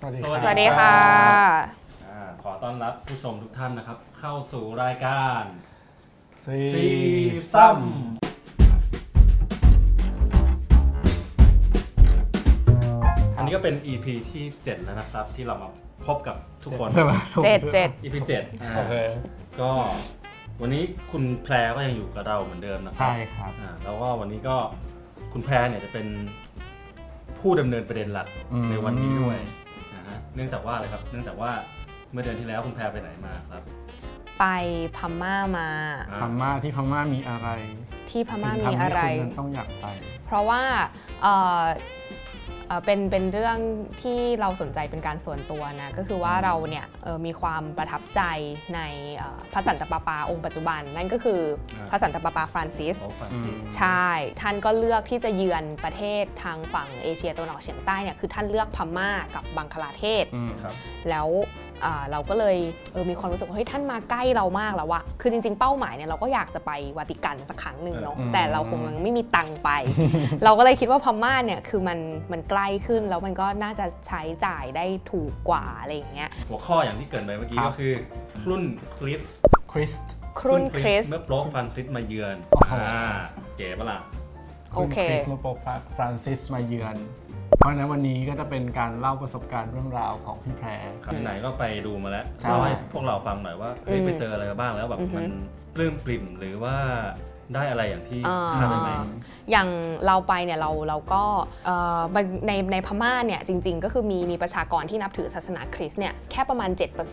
สวัสดีสควัรับสสวัสดีค่ะ อ่าขอต้อนรับผู้ชมทุกท่านนะครับ เข้าสู่รายการซีซีซัมอันนี้ก็เป็น EP ที่ 7 แล้วนะครับ ที่เรามาพบกับทุกคน ใช่ไหมเจ็ดเจ็ด EP 7อ่าโอเคก็วันนี้คุณแพรก็ยังอยู่กับเราเหมือนเดิมนะครัใช่ครับ อ่าแล้วก็วันนี้ก็คุณแพรเนี่ยจะเป็นผู้ดำเนินประเด็นหลักอืม ในวันนี้ด้วย นะฮะเนื่องจากว่าอะไรครับ เนื่องจากว่าเมื่อเดือนที่แล้วคุณแพรไปไหนมาครับ ไปพม่ามาอ่าพม่าที่พม่ามีอะไรที่พม่าถึงมีทำให้อะไรคุณนั้นต้องอยากไป เพราะว่าเอ่อ เอ่อเป็นเป็นเรื่องที่เราสนใจเป็นการส่วนตัวนะก็คือว่าเราเนี่ยเอ่อมีความประทับใจในเอ่อพระสันตะปาปาองค์ปัจจุบัน นั่นก็คือพระสันตะปาปาฟรานซิสโอ้ฟรานซิสใช่ ท่านก็เลือกที่จะเยือนประเทศทางฝั่งเอเชียตะวันออกเฉียงใต้เนี่ยคือท่านเลือกพม่ากับบังคลาเทศอืมครับแล้วอ่า เราก็เลยเออมีความรู้สึกว่าเฮ้ยท่านมาใกล้เรามากแล้วอะคือจริงๆเป้าหมายเนี่ยเราก็อยากจะไปวาติกันสักครั้งหนึ่งเนาะอืมแต่เราคงยังไม่มีตังค์ไป เราก็เลยคิดว่าพม่าเนี่ยคือมันมันใกล้ขึ้นแล้วมันก็น่าจะใช้จ่ายได้ถูกกว่าอะไรอย่างเงี้ยหัวข้ออย่างที่เกรินไปเมื่อกี้ครับก็คือครุ่นคริสต์คริสต์ครุ่นคริสต์เมื่อ Pope Francis มาเยือนโอ้โหอ่าเก๋ปะล่ะโอเคครุ่นคริสต์ Pope Francis มาเยือน เพราะฉะนั้นวันนี้ก็จะเป็นการเล่าประสบการณ์เรื่องราวของพี่แพร ครับไหนๆก็ไปดูมาแล้วใช่ เล่าให้พวกเราฟังหน่อยว่าเฮ้ยอืมไปเจออะไรมาบ้าง้างแล้วแบบอือฮึมันปลื้มปริ่มหรือว่า ได้อะไรอย่างที่อ่าคาดไว้ไหม อย่างเราไปเนี่ยเราเราก็เอ่อในในพม่าเนี่ยจริง ๆ ก็คือมีมีประชากรที่นับถือศาสนาคริสต์เนี่ยแค่ประมาณ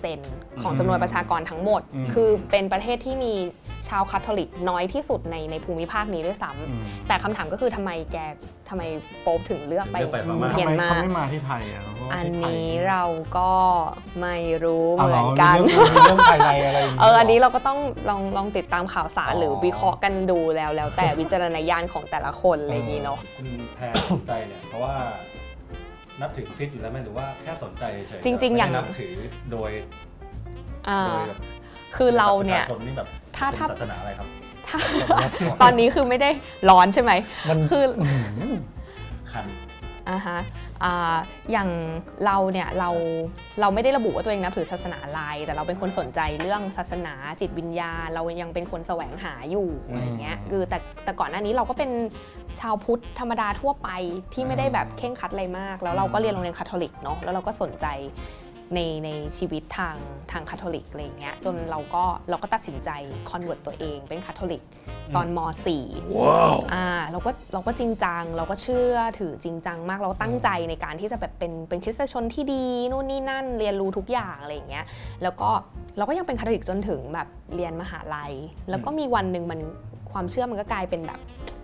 7%ของจำนวนประชากรทั้งหมดอืมคือเป็นประเทศที่มีชาวคาทอลิกน้อยที่สุดในในภูมิภาคนี้ด้วยซ้ำอืมแต่คำถามก็คือทำไมแกทำไมโป๊ปถึงเลือกไปถึงเลือกไปพม่าเมียทำนไมมาเขาไม่มาที่ไทยอะเพราะว่า อันที่ไทยนี้เราก็ไม่รู้เอาเหเหรมืออนมีกันเรื่องมีเรื่องภายในอะไรย่างงี้เอออันนี้เราก็ต้องลองลองติดตามข่าวสารอ๋อหรือวิเคราะห์กันดูแล้วแล้วแต่วิจารณญาณของแต่ละคนอะไรอย่างนี้เนาะคุณแพรสนใจเนี่ยเพราะว่านับถือคริสต์อยู่แล้วไหมหรือว่าแค่สนใจเฉยๆจริง ๆ อย่างไม่ได้นับถือโดยอ่าโดยแบบคือเราเนี่ยประชาชนนี่แบบถ้าถ้าเป็นศาสนาอะไรครับถ้าตอนนี้คือไม่ได้ร้อนใช่ไหมมันคือคัน อ่าฮะอ่าอย่างเราเนี่ยเราเราไม่ได้ระบุว่าตัวเองนับถือศาสนาอะไรแต่เราเป็นคนสนใจเรื่องศาสนาจิตวิญญาณเรายังเป็นคนแสวงหาอยู่อืมอะไรเงี้ยคือแต่แต่ก่อนหน้านี้เราก็เป็นชาวพุทธธรรมดาทั่วไปที่ไม่ได้แบบเคร่งครัดอะไรมาก แล้วเราก็เรียนโรงเรียนคาทอลิกเนาะแล้วเราก็สนใจ ในในชีวิตทางทางคาทอลิกอะไรเงี้ยจนเราก็เราก็ตัดสินใจ convert ตัวเองเป็นคาทอลิกตอนม .4 ว้าวอ่าเราก็เราก็จริงจัง เราก็เชื่อถือจริงจังมากเราตั้งใจในการที่จะแบบเป็นเป็นคริสตชนที่ดีนู่นนี่นั่นเรียนรู้ทุกอย่างอะไรอย่างเงี้ยแล้วก็เราก็ยังเป็นคาทอลิกจนถึงแบบเรียนมหาลัย แล้วก็มีวันหนึ่งมันความเชื่อมันก็กลายเป็นแบบ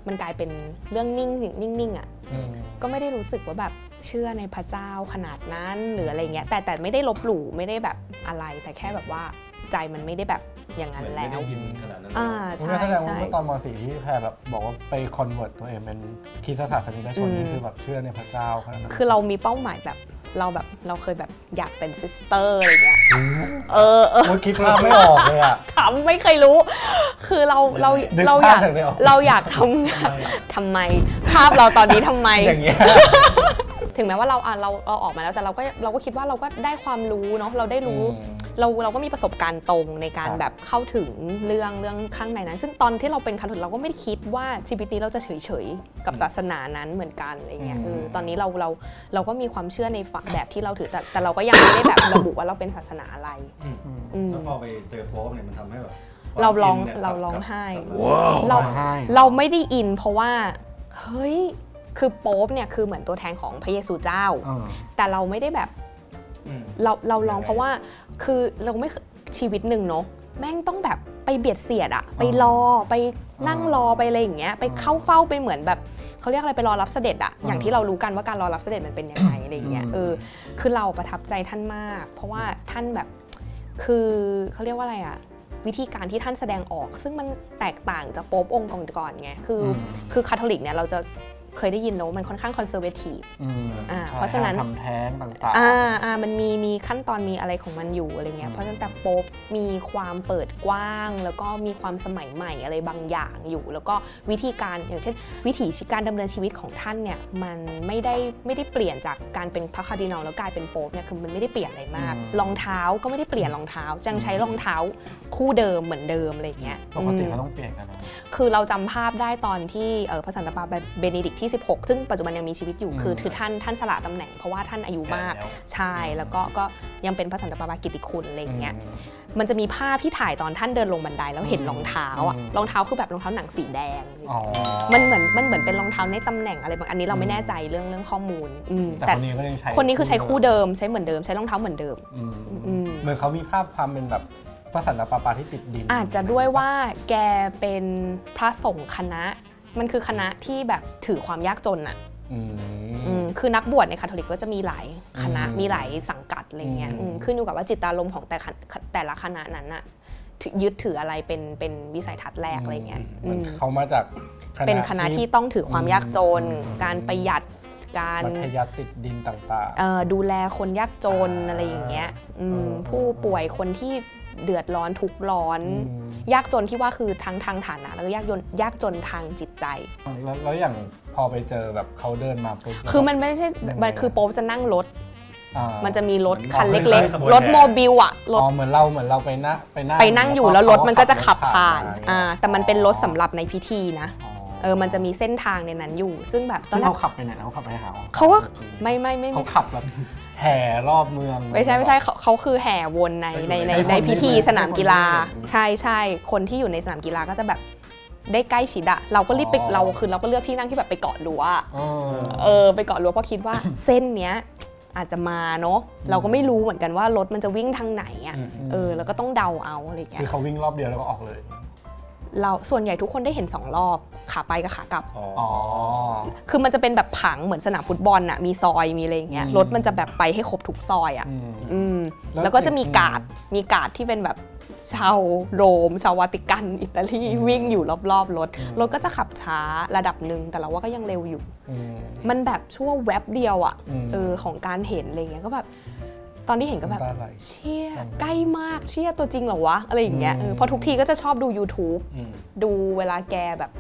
มันกลายเป็นเรื่องนิ่งนิ่งๆอะอืมก็ไม่ได้รู้สึกว่าแบบ เชื่อในพระเจ้าขนาดนั้นหรืออะไรเงี้ยแต่แต่ไม่ได้ลบหลู่ไม่ได้แบบอะไร แต่แค่แบบว่าใจมันไม่ได้แบบอย่างนั้นเหมือนแล้วไม่ได้อินขนาดนั้นอ่าคุณใช่ก็แสดงว่าใช่เมื่อตอนม .4 ที่แพรแบบบอกว่าไป convert ตัวเองเป็นคริสตศาสนิกชนอืมนี่คือแบบเชื่อในพระเจ้าขนาดนั้นคือเรามีเป้าหมายแบบเราแบบเราเคยแบบอยากเป็นซิสเตอร์อะไรเงี้ย เออเออโอ้ยคิดภาพไม่ออกเลยอะขำไม่เคยรู้ คือเราเรานึกเราอยากภาพจากไม่ออกเราอยากทำงานทำไม ภาพเราตอนนี้ทำไมอย่างเงี้ย ถึงแม้ว่าเราอะเราเราออกมาแล้วแต่เราก็เราก็คิดว่าเราก็ได้ความรู้เนาะเราได้รู้อืมเราเราก็มีประสบการณ์ตรงในการครับ แบบเข้าถึงเรื่องเรื่องข้างในนั้น ซึ่งตอนที่เราเป็นคาทอลิกเราก็ไม่ได้คิดว่าชีวิตนี้เราจะเฉยเฉยๆกับศาสนานั้นเหมือนกันอะไรเงี้ยอืมเออตอนนี้เราเราเราก็มีความเชื่อในฝักแบบที่เราถือแต่แต่เราก็ยังไม่ได้แบบระบุว่าเราเป็นศาสนาอะไร อืมอืม อืม แล้วพอไปเจอโป๊ปเนี่ยมันทำให้แบบเราร้องควมนนี่ยเราร้องกับไห้กับเราร้องไห้ เราไม่ได้อินเพราะว่า เฮ้ย คือโป๊ปเนี่ยคือเหมือนตัวแทนของพระเยซูเจ้าเออแต่เราไม่ได้แบบอืมเราเราลองยังไงเพราะว่าคือเราไม่เคยชีวิตหนึ่งเนาะแม่งต้องแบบไปเบียดเสียดอะไปรอไปนั่งรอไปอะไรอย่างเงี้ยไปเข้าเฝ้าไปเหมือนแบบเขาเรียกอะไรไปรอรับเสด็จอะอย่างที่เรารู้กันว่าการรอรับเสด็จมันเป็นยังไงอะไรอย่างเงี้ยเออคือเราประทับใจท่านมาก เพราะว่าท่านแบบคือเขาเรียกว่าอะไรอะวิธีการที่ท่านแสดงออก ซึ่งมันแตกต่างจากโป๊ปองค์ก่อนๆไงคืออืมคือคาทอลิกเนี่ยเราจะ เคยได้ยินเนอะมันค่อนข้าง conservative อืมอ่าใช่เพราะฉะนั้นทำแท้งต่างๆอ่าอ่ามันมีมีขั้นตอนมีอะไรของมันอยู่อะไรเงี้ยอืมเพราะฉะนั้นแต่โป๊ปมีความเปิดกว้าง แล้วก็มีความสมัยใหม่อะไรบางอย่างอยู่ แล้วก็วิธีการอย่างเช่น วิถีการดำเนินชีวิตของท่านเนี่ยมันไม่ได้ไม่ได้เปลี่ยนจากการเป็นพระคาร์ดินัลแล้วกลายเป็นโป๊ปเนี่ยคือมันไม่ได้เปลี่ยนอะไรมากรองเท้าก็ไม่ได้เปลี่ยนรองเท้ายังใช้รองเท้าคู่เดิมเหมือนเดิมอะไรเงี้ยปกติอืมเขาต้องเปลี่ยนกันนะคือเราจำภาพได้ตอนที่เอ่อพระสันตะปาปาเบเนดิกต์ที่ 16 ซึ่งปัจจุบันยังมีชีวิตอยู่อืมคือคือท่านท่านสละตำแหน่งเพราะว่าท่านอายุมากแก่แล้วใช่แล้วก็ก็ยังเป็นพระสันตะปาปากิตติคุณอะไรอย่างเงี้ยอืมมันจะมีภาพที่ถ่ายตอนท่านเดินลงบันไดแล้วเห็นอืมรองเท้าอะอืมรองเท้าคือแบบรองเท้าหนังสีแดงอ๋อมันเหมือนมันเหมือนเป็นรองเท้าในตำแหน่งอะไรบางอันนี้เราอืไม่มแน่ใจเรื่องเรื่องข้อมูลอืมแต่แต่คนนี้ก็ยังใช้คนนี้คือใช้คู่เดิมใช้เหมือนเดิมใช้รองเท้าเหมือนเดิมอืมอืมเหมือนเขามีภาพความเป็นแบบพระสันตะปาปาที่ติดดิน อาจจะด้วยว่าแกเป็นพระสงฆ์คณะ มันคือคณะที่แบบถือความยากจนอะอืมอืมคือนักบวชในคาทอลิกก็จะมีหลายคณะอืมมีหลายสังกัดอะไรเงี้ยอืมอืมขึ้นอยู่กับว่าจิตตารมณ์ของแต่คณะแต่ละคณะนั้นอะถือยึดถืออะไรเป็นเป็นวิสัยทัศน์แรกอะไรเงี้ยเหมือนอืมเขามาจากเป็นคณะที่ต้องถือความยากจนอืมการประหยัดการมัธยัติติดดินต่างเอ่อดูแลคนยากจนอ่าอะไรอย่างเงี้ยอืมเออผู้ป่วยคนที่ เดือดร้อนทุกข์ร้อนๆอืมยากจนที่ว่าคือทั้งทางฐานะแล้วก็ยากจนยากจนทางจิตใจ แล้วแล้วอย่างพอไปเจอแบบเขาเดินมาปุ๊บคือมันไม่ใช่ยังไงมันคือโป๊ปจะนั่งรถอ่ามันจะมีรถเหมือนคันขเล็กบวนแห่ๆรถโมบิลอะรถอ๋อเหมือนเราเหมือนเราไปนะไปนั่งไปนั่งอยู่แล้วรถมันก็จะขับผ่านรถอ่าแต่มันเป็นรถสำหรับในพิธีนะอ๋อ เออมันจะมีเส้นทางในนั้นอยู่ ซึ่งแบบตอซึ่นงแรกเขาขับไปไหนนะเขาขับไปหาองค์เขาก็จริงๆไม่ไม่ไม่เขาไม่ขับแบบแห่รอบเมือง ไม่ใช่ไม่ใช่เขาเขาคือแห่วนในในในให้คนในพิธีได้สนามกีฬาให้คนได้เห็นใช่ใช่คนที่อยู่ในสนามกีฬาก็จะแบบได้ใกล้ชิดอะเราก็รีบไปอ๋อเราคือเราก็เลือกที่นั่งที่แบบไปเกาะรั้วอะเออเออไปเกาะรั้วเพราะคิดว่าเส้นเนี้ยอาจจะมาเนาะเราก็ไม่รู้เหมือนกันว่ารถมันจะวิ่งทางไหนอะอืมเออแล้วก็ต้องเดาเอาอะไรอย่างเงี้ยคือเขาวิ่งรอบเดียวแล้วก็ออกเลย เราส่วนใหญ่ทุกคนได้เห็นสองรอบขาไปกับขากลับอ๋ออ๋อ คือมันจะเป็นแบบผังเหมือนสนามฟุตบอลน่ะมีซอยมีอะไรอย่างเงี้ยอืม รถมันจะแบบไปให้ครบทุกซอยอะอืม อืมแล้วแล้วก็จะมีอืมการ์ดมีการ์ดที่เป็นแบบชาวโรม ชาววาติกันอิตาลีอืมวิ่งอยู่รอบๆรถ อืม รถก็จะขับช้าระดับหนึ่งแต่เราว่าก็ยังเร็วอยู่ อืมมันแบบชั่วแวบเดียวอะอืมเออของการเห็นอะไรเงี้ยก็แบบ ตอนที่เห็นก็แบบน้ำตาไหลเชี่ยอืมใกล้มากเชี่ยตัวจริงเหรอวะ อะไรอย่างเงี้ยอืมเออเพราะทุกทีก็จะชอบดู YouTube อืมดูเวลาแกแบบ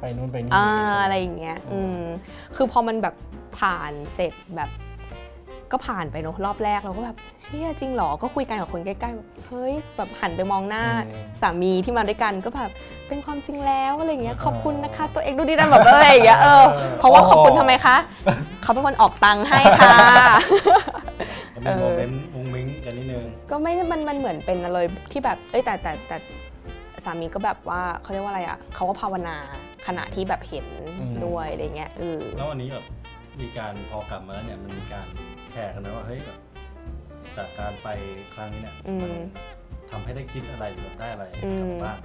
ไปนู่นไปนี่อ่าใช่ไหมอะไรอย่างเงี้ยอือืมมคือพอมันแบบผ่านเสร็จแบบก็ผ่านไปเนอะรอบแรกเราก็แบบเชี่ยจริงเหรอ ก็คุยกันกับคนใกล้ๆแบบเฮ้ยแบบหันไปมองหน้าสามีที่มาด้วยกันก็แบบเป็นความจริงแล้วอะไรอย่างเงี้ยขอบคุณนะคะ ตัวเองดูดีดันแบบอะไรอย่างเงี้ยเออเพราะว่าขอบคุณทำไมคะ เขาเป็นคนออกตังค์ให้ค่ะแล้ว มีโมเมนต์มุ้งมิ้งกันนิดนึงก็ไม่มันมันเหมือนเป็นอะไรที่แบบเอ้ยแต่แต่แต่สามีก็แบบว่าเขาเรียกว่าอะไรอะเขาก็ภาวนาขณะที่แบบเห็นอืมด้วยอะไรเงี้ยเออแล้ววันนี้แบบมีการพอกลับมาแล้วเนี่ยมันมีการแชร์กันนะว่าเฮ้ยแบบจากการไปครั้งนี้เนี่ยอืมมันทำให้ได้คิดอะไรหรือได้อะไรอืกลับมมาบ้าง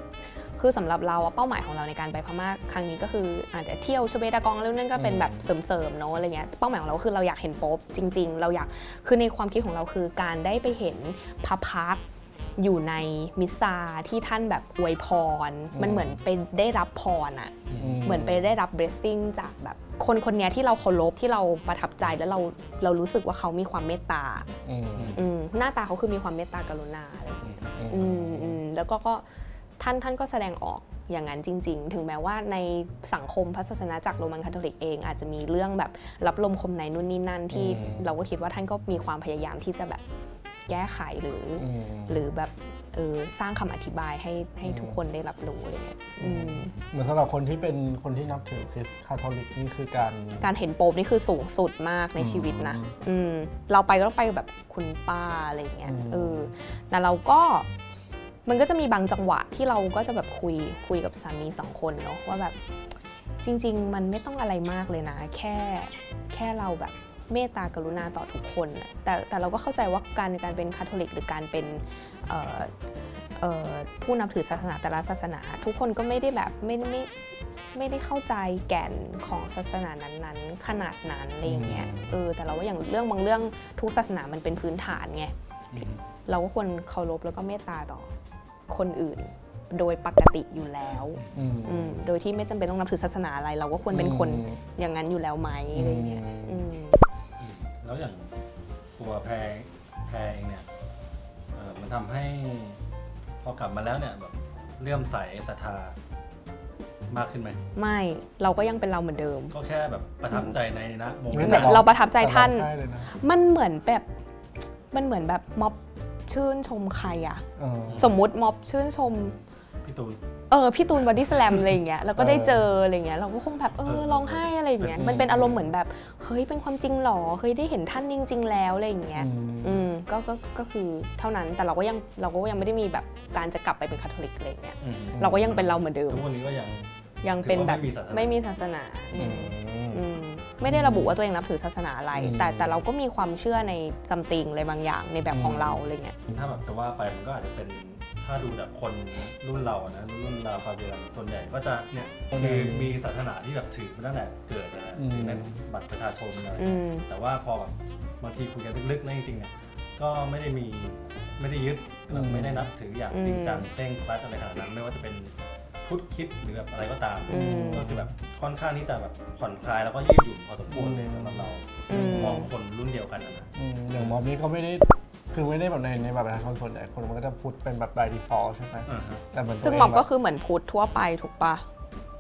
คือสำหรับเราอะเป้าหมายของเราในการไปพม่าครั้งนี้ก็คืออาจจะเที่ยวชเวดากองแล้วนั่นก็เป็นแบบเสริมๆเนาะอะไรเงี้ยเป้าหมายของเราคือเราอยากเห็นโป๊ปจริง ๆ เราอยากคือในความคิดของเราคือการได้ไปเห็นพระพักตร์อยู่ในมิสซาที่ท่านแบบอวยพร มันเหมือนเป็นได้รับพรอะเหมือนไปได้รับ blessing จากแบบคนคนเนี้ยที่เราเคารพที่เราประทับใจแล้วเราเรารู้สึกว่าเขามีความเมตตาอืมอืมหน้าตาเขาคือมีความเมตตากรุณาอะไรอย่างเงี้ยอืมอืมอืมแล้วก็ก็ ท่านท่านก็แสดงออกอย่างนั้นจริง ๆ ถึงแม้ว่าในสังคมพระศาสนาจักรโรมันคาทอลิกเอง อาจจะมีเรื่องแบบรับลมคมในนู่นนี่นั่นที่อืม เราก็คิดว่าท่านก็มีความพยายามที่จะแบบแก้ไขหรือ อืม หรือแบบเออสร้างคำอธิบายให้ให้อืมทุกคนได้รับรู้อะไรเงี้ยอืม เหมือนสำหรับคนที่เป็นคนที่นับถือคริสต์คาทอลิกนี่คือการ การเห็นโป๊ปนี่คือสูงสุดมากในชีวิตนะ อืมอืมเราไปก็ต้องไปแบบคุณป้าอะไรอย่างเงี้ย อืม เออ แต่เราก็ มันก็จะมีบางจังหวะที่เราก็จะแบบคุยคุยกับสามีสองคนเนาะว่าแบบจริง ๆ มันไม่ต้องอะไรมากเลยนะ แค่แค่เราแบบเมตตากรุณาต่อทุกคนน่ะแต่แต่เราก็เข้าใจว่าการการเป็นคาทอลิก หรือการเป็นเอ่อเอ่อผู้นับถือศาสนาแต่ละศาสนา ทุกคนก็ไม่ได้แบบไม่ไม่ไม่ได้เข้าใจแก่นของศาสนานั้นๆ ขนาดนั้นอะไรอย่างเงี้ยอืมเออแต่เราว่าอย่างเรื่องบางเรื่องทุกศาสนามันเป็นพื้นฐานไงอืมเราก็ควรเคารพแล้วก็เมตตาต่อ คนอื่นโดยปกติอยู่แล้วอืมอืมโดยที่ไม่จำเป็นต้องนับถือศาสนาอะไร เราก็ควรเป็นคนอืมอย่างนั้นอยู่แล้วไหมอะไรเงี้ยอืมอืมแล้วอย่างตัวแพรแพรเองเนี่ยเอ่อมันทำให้พอกลับมาแล้วเนี่ยแบบเลื่อมใสศรัทธามากขึ้นไหมไม่เราก็ยังเป็นเราเหมือนเดิม ก็แค่แบบประทับใจในนะ moment นั้น ไม่แต่เราประทับใจท่านใช่เลยนะมันเหมือนแบบมันเหมือนแบบม็อบ ชื่นชมใครอะเออ สมมุติม็อบชื่นชม พี่ตูน เออพี่ตูนบอดี้สแลมอะไรอย่างเงี้ยแล้วก็ได้เออเจออะไรเงี้ยเราก็คงแบบเอเอออร้องไห้อะไรอย่างเงี้ยอืมมันเป็นอารมณ์เหมือนแบบเฮ้ยเป็นความจริงหรอเฮ้ยได้เห็นท่านจริง ๆ แล้วอะไรอย่างเงี้ยอืมอืมก็ก็ก็คือเท่านั้นแต่เราก็ยังเราก็ยังไม่ได้มีแบบการจะกลับไปเป็นคาทอลิกอะไรอย่างเงี้ยอืม เราก็ยังเป็นเราเหมือนเดิม ทุกวันนี้ก็ยัง ยังเป็นแบบถือว่าไม่ไม่มีมีศาศาสสนานาอืมอืม ไม่ได้ระบุว่าตัวเองนับถือศาสนาอะไรอืมแต่แต่เราก็มีความเชื่อในซัมติงอะไรบางอย่างในแบบของอืมเราอะไรเงี้ยถ้าแบบจะว่าไปมันก็อาจจะเป็นถ้าดูจากคนรุ่นเราอะนะรุ่นราวคราวเดียวกันส่วนใหญ่ก็จะเนี่ยคือมีศาสนาที่แบบถือมาตั้งแต่เกิดนะอืมถือในบัตรประชาชนอะไรอืมแต่ว่าพอแบบบางทีคุยกันลึกๆนะจริงๆเนี่ยก็ไม่ได้มีไม่ได้ยึดแบบไม่ได้นับถืออย่างจริงจังเคร่งครัดอะไรขนาดนั้นไม่ว่าจะเป็น พุทธคิดหรือแบบอะไรก็ตามอืมก็คือแบบค่อนข้างที่จะแบบผ่อนคลายแล้วก็ยืดหยุ่นพอสมควรเลยสำหรับเราอืมมองคนรุ่นเดียวกันอะนะอืมอย่างม็อบนี้ก็ไม่ได้คือไม่ได้แบบในในแบบประชาชนส่วนใหญ่คนมันก็จะพูดเป็นแบบ by default ใช่ไหมอ่าฮะแต่เหมือนตัวซึ่งเม็อบก็คือเหมือนพุทธทั่วไปถูกปะ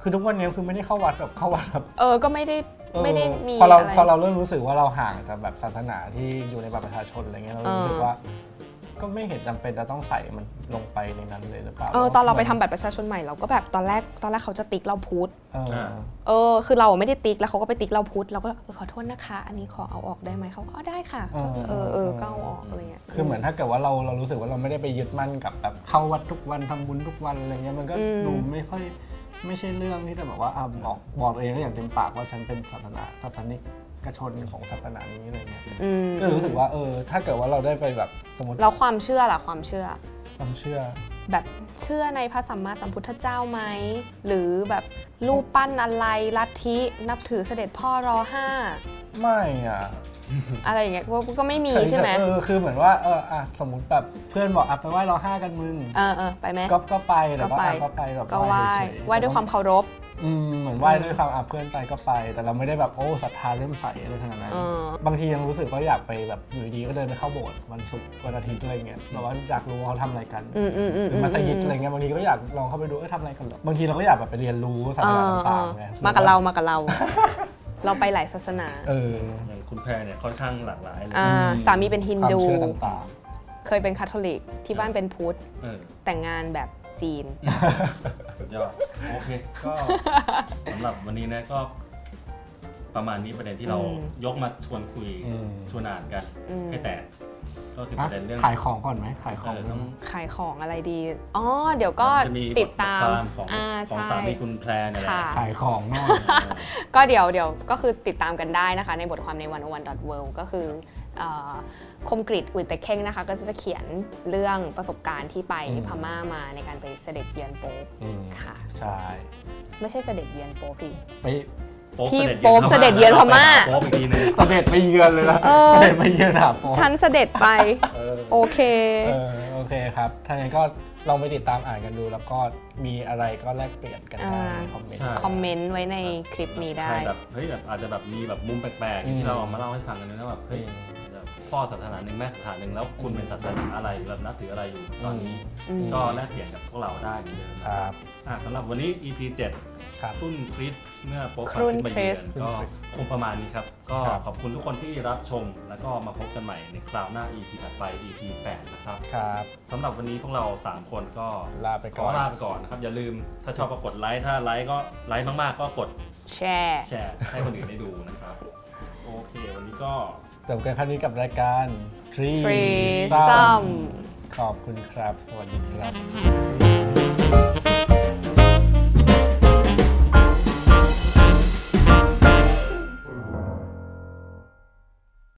คือทุกวันนี้คือไม่ได้เข้าวัดแบบเข้าวัดแบบเออก็ไม่ได้เออไม่ได้มีพอเราอะไรพอเราเริ่มรู้สึกว่าเราห่างจากแบบศาสนาที่อยู่ในบัตรประชาชนอะไรเงี้ยเรารู้สึกเออว่า ก็ไม่เห็นจำเป็นจะต้องใส่มันลงไปในนั้นเลยหรือเปล่าเออตอนเราไปทำบัตรประชาชนใหม่เราก็แบบตอนแรกตอนแรกเขาจะติ๊กเราพุทธเออเออคือเราไม่ได้ติ๊กแล้วเขาก็ไปติ๊กเราพุทธเราก็เออขอโทษนะคะ อันนี้ขอเอาออกได้ไหมเขาก็อ๋อได้ค่ะ เออเออเออก็เอาออกอะไรเงี้ย คือเหมือนถ้าเกิดว่าเราเรารู้สึกว่าเราไม่ได้ไปยึดมั่นกับแบบเข้าวัดทุกวันทำบุญทุกวันอะไรเงี้ยมันก็อืม ดูไม่ค่อยไม่ใช่เรื่องที่จะแบบว่าอะบอกบอกตัวเองได้อย่างเต็มปากว่าฉันเป็นศาสนาศาสนิก ชนของศาสนานี้อะไรเงี้ยอืมก็เลยรู้สึกว่าเออถ้าเกิดว่าเราได้ไปแบบสมมติแล้วความเชื่อล่ะความเชื่อ ความเชื่อ แบบเชื่อในพระสัมมาสัมพุทธเจ้าไหม หรือแบบรูปปั้นอะไรลัทธินับถือเสด็จพ่อรอห้า ไม่อะ อะไรอย่างเงี้ยก็ก็ไม่มีใช่ไหมเออคือเหมือนว่าเอออะสมมติแบบเพื่อนบอกอะไปไหว้รอห้ากันมึงเออเออไปไหมก็ก็ไปแต่ก็ก็ไปอะก็ไปแบบก็ไหว้เฉยๆไหว้ด้วยความเคารพอืมเหมือนไหว้ด้วยความอะเพื่อนไปก็ไป แต่เราไม่ได้แบบโอ้ศรัทธาเริ่มใสอะไรขนาดนั้นเออบางทียังรู้สึกว่าอยากไปแบบอยู่ดีๆก็เดินไปเข้าโบสถ์วันศุกร์วันอาทิตย์อะไรเงี้ยเราว่าอยากรู้ว่าเขาทำอะไรกันอืมอืมอืมหรือมัสยิดอะไรเงี้ยบางทีก็อยากลองเข้าไปดูเออทำอะไรกันเหรอบางทีเราก็อยากแบบไปเรียนรู้ศาสนาต่างๆไงมากับเรามากับเรา เราไปหลายศาสนา เอออย่างคุณแพรเนี่ยค่อนข้างหลากหลายเลยอ่าสามีเป็นฮินความดูเชื่อต่างเคยเป็นคาทอลิกที่บ้านเป็นพุทธ เออแต่งงานแบบจีน สุดยอด โอเค ก็สำหรับวันนี้นะก็ประมาณนี้ประเด็นที่เราอืมยกมาชวนคุยอืม ชวนอ่านกัน อืม ให้แตก ก็คือๆประเด็นเรื่อง ขายของก่อนไหมขายของเออต้อง ขายของอะไรดีอ๋อเดี๋ยวก็จะมีติดตามบทความของอ่าของใช่ สามีคุณแพรเนี่ยแหละค่ะ ขายของหน่อยเออ ก็เดี๋ยวเดี๋ยวก็คือติดตามกันได้นะคะ ในบทความใน1 0 1 world ก็คือเอ่อคมกริดอุยแต่เข่งนะคะ ก็จะเขียนเรื่องประสบการณ์ที่ไปอืม พม่ามาในการไปเสด็จเยือนโป๊ปอืมค่ะ ใช่ ไม่ใช่เสด็จเยือนโป๊ปดิไปโป๊ป ที่เสด็จโป๊ปเสด็จเยือนพม่าโป๊ปอีกทีนึงเสด็จไปเยือนเลยนะเออเสด็จไปเยือนหาโป๊ฉันเสด็จไปเออโอเคเออโอเคครับถ้าอย่างนั้นก็ลองไปติดตามอ่านกันดู แล้วก็มีอะไรก็แลกเปลี่ยนกันได้อ่าในคอมเมนต์ใช่คอมเมนต์ไว้ในคลิปนี้ได้ใช่แบบเฮ้ยแบบอาจจะแบบมีแบบมุมแปลกอืมๆที่เราเอามาเล่าให้ฟังกันนะแบบเฮ้ยอืมแบบ พ่อศาสนาหนึ่งแม่ศาสนาหนึ่งแล้วคุณเป็นศาสนาอะไรแบบนับถืออะไรอยู่ตอนนี้ อืม ก็แลกเปลี่ยนกับพวกเราได้เหมือนเดิมครับ อะสำหรับวันนี้ EP 7ครับรุ่นคริสเมื่อโป๊ปครุ่นขึ้นมาเยือนคริสก็คริสคงประมาณนี้ครับ ก็ครับ ขอบคุณทุกคนที่รับชม แล้วก็มาพบกันใหม่ในคราวหน้า EP ถัดไป EP 8 นะครับครับสำหรับวันนี้พวกเรา 3 คนก็ลาไปขก่ออน ลาไปก่อนนะครับ อย่าลืมถ้าชอบก็กดไลค์ถ้าไลค์ก็ไลค์มากๆ ก็กดแชร์ แชร์ให้คนอื่นได้ดูนะครับ โอเค วันนี้ก็ จบกันครั้งนี้กับรายการ Tree Tree Sum Sum ขอบคุณครับ สวัสดีครับ